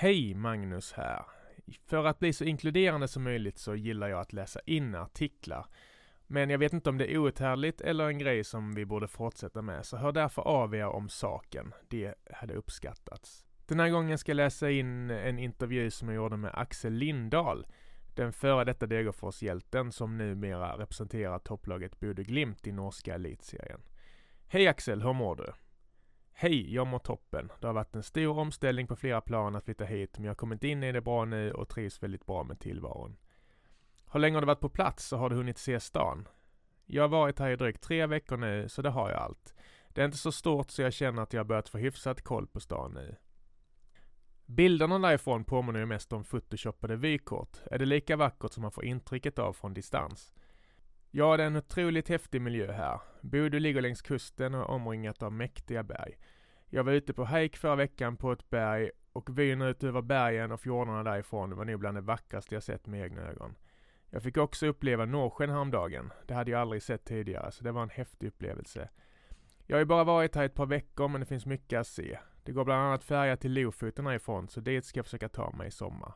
Hej, Magnus här. För att bli så inkluderande som möjligt så gillar jag att läsa in artiklar. Men jag vet inte om det är outhärdligt eller en grej som vi borde fortsätta med, så hör därför av er om saken. Det hade uppskattats. Den här gången ska jag läsa in en intervju som jag gjorde med Axel Lindahl, den före detta Degerfors-hjälten som numera representerar topplaget Bodø Glimt i norska elitserien. Hej Axel, hur mår du? Hej, jag mår toppen. Det har varit en stor omställning på flera plan att flytta hit, men jag har kommit in i det bra nu och trivs väldigt bra med tillvaron. Hur länge har du varit på plats och har du hunnit se stan? Jag har varit här i drygt tre veckor nu, så det har jag allt. Det är inte så stort så jag känner att jag har börjat få hyfsat koll på stan nu. Bilderna därifrån påminner ju mest om photoshoppade vykort. Är det lika vackert som man får intrycket av från distans? Ja, det är en otroligt häftig miljö här. Bodö ligger längs kusten och är omringat av mäktiga berg. Jag var ute på hike förra veckan på ett berg och vyn ut över bergen och fjordarna därifrån var nog bland det vackraste jag sett med egna ögon. Jag fick också uppleva Norrsken häromdagen. Det hade jag aldrig sett tidigare, så det var en häftig upplevelse. Jag har ju bara varit här ett par veckor, men det finns mycket att se. Det går bland annat färja till Lofoten härifrån, så dit ska jag försöka ta mig i sommar.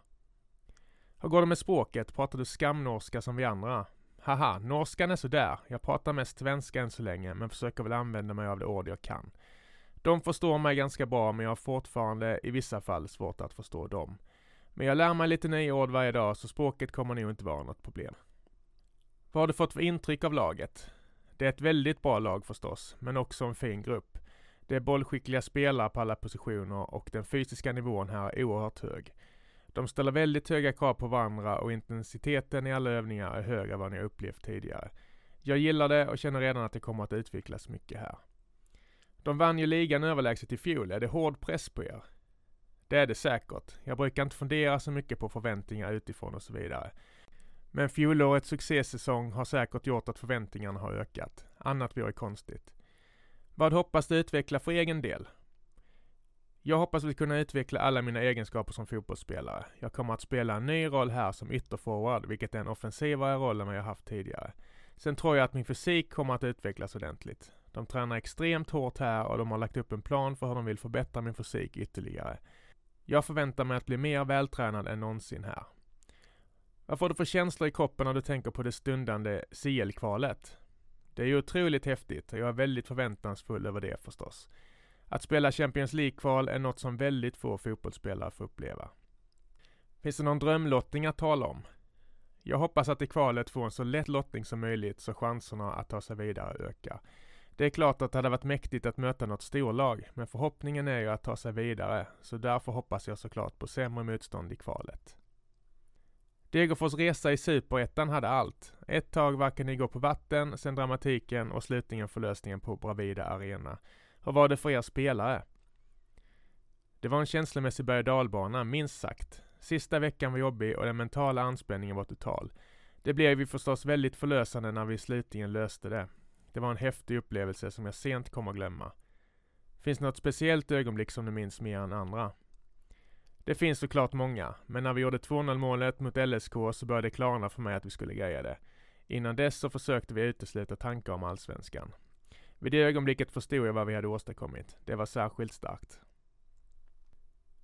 Hur går det med språket? Pratar du skamnorska som vi andra? Haha, norskan är sådär. Jag pratar mest svenska än så länge, men försöker väl använda mig av det ord jag kan. De förstår mig ganska bra, men jag har fortfarande i vissa fall svårt att förstå dem. Men jag lär mig lite nya ord varje dag, så språket kommer nog inte vara något problem. Vad har du fått för intryck av laget? Det är ett väldigt bra lag förstås, men också en fin grupp. Det är bollskickliga spelare på alla positioner och den fysiska nivån här är oerhört hög. De ställer väldigt höga krav på varandra och intensiteten i alla övningar är högre än vad ni upplevt tidigare. Jag gillar det och känner redan att det kommer att utvecklas mycket här. De vann ju ligan överlägset i fjol. Är det hård press på er? Det är det säkert. Jag brukar inte fundera så mycket på förväntningar utifrån och så vidare. Men fjolårets succésäsong har säkert gjort att förväntningarna har ökat. Annat vore konstigt. Vad hoppas du utveckla för egen del? Jag hoppas väl kunna utveckla alla mina egenskaper som fotbollsspelare. Jag kommer att spela en ny roll här som ytterforward, vilket är en offensivare roll än vad jag haft tidigare. Sen tror jag att min fysik kommer att utvecklas ordentligt. De tränar extremt hårt här och de har lagt upp en plan för hur de vill förbättra min fysik ytterligare. Jag förväntar mig att bli mer vältränad än någonsin här. Vad får du för känslor i kroppen när du tänker på det stundande CL-kvalet? Det är ju otroligt häftigt och jag är väldigt förväntansfull över det förstås. Att spela Champions League-kval är något som väldigt få fotbollsspelare får uppleva. Finns det någon drömlottning att tala om? Jag hoppas att i kvalet få en så lätt lottning som möjligt så chanserna att ta sig vidare ökar. Det är klart att det hade varit mäktigt att möta något storlag, men förhoppningen är ju att ta sig vidare, så därför hoppas jag såklart på sämre motstånd i kvalet. Degerfors resa i Superettan hade allt. Ett tag verkade ni gå på vatten, sen dramatiken och slutligen förlösningen på Bravida Arena. Hur var det för er spelare? Det var en känslomässig berg och dalbana, minst sagt. Sista veckan var jobbig och den mentala anspänningen var total. Det blev ju förstås väldigt förlösande när vi slutligen löste det. Det var en häftig upplevelse som jag sent kommer att glömma. Finns det något speciellt ögonblick som du minns mer än andra? Det finns såklart många, men när vi gjorde 2-0 målet mot LSK så började det klarna för mig att vi skulle greja det. Innan dess så försökte vi utesluta tankar om allsvenskan. Vid det ögonblicket förstod jag vad vi hade åstadkommit. Det var särskilt starkt.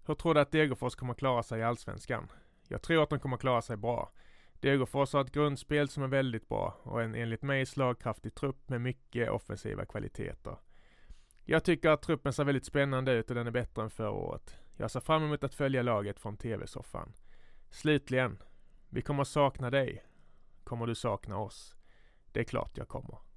Hur tror du att Degerfors kommer klara sig i Allsvenskan? Jag tror att de kommer klara sig bra. Degerfors har ett grundspel som är väldigt bra och en enligt mig slagkraftig trupp med mycket offensiva kvaliteter. Jag tycker att truppen ser väldigt spännande ut och den är bättre än förra året. Jag ser fram emot att följa laget från TV-soffan. Slutligen, vi kommer sakna dig. Kommer du sakna oss? Det är klart jag kommer.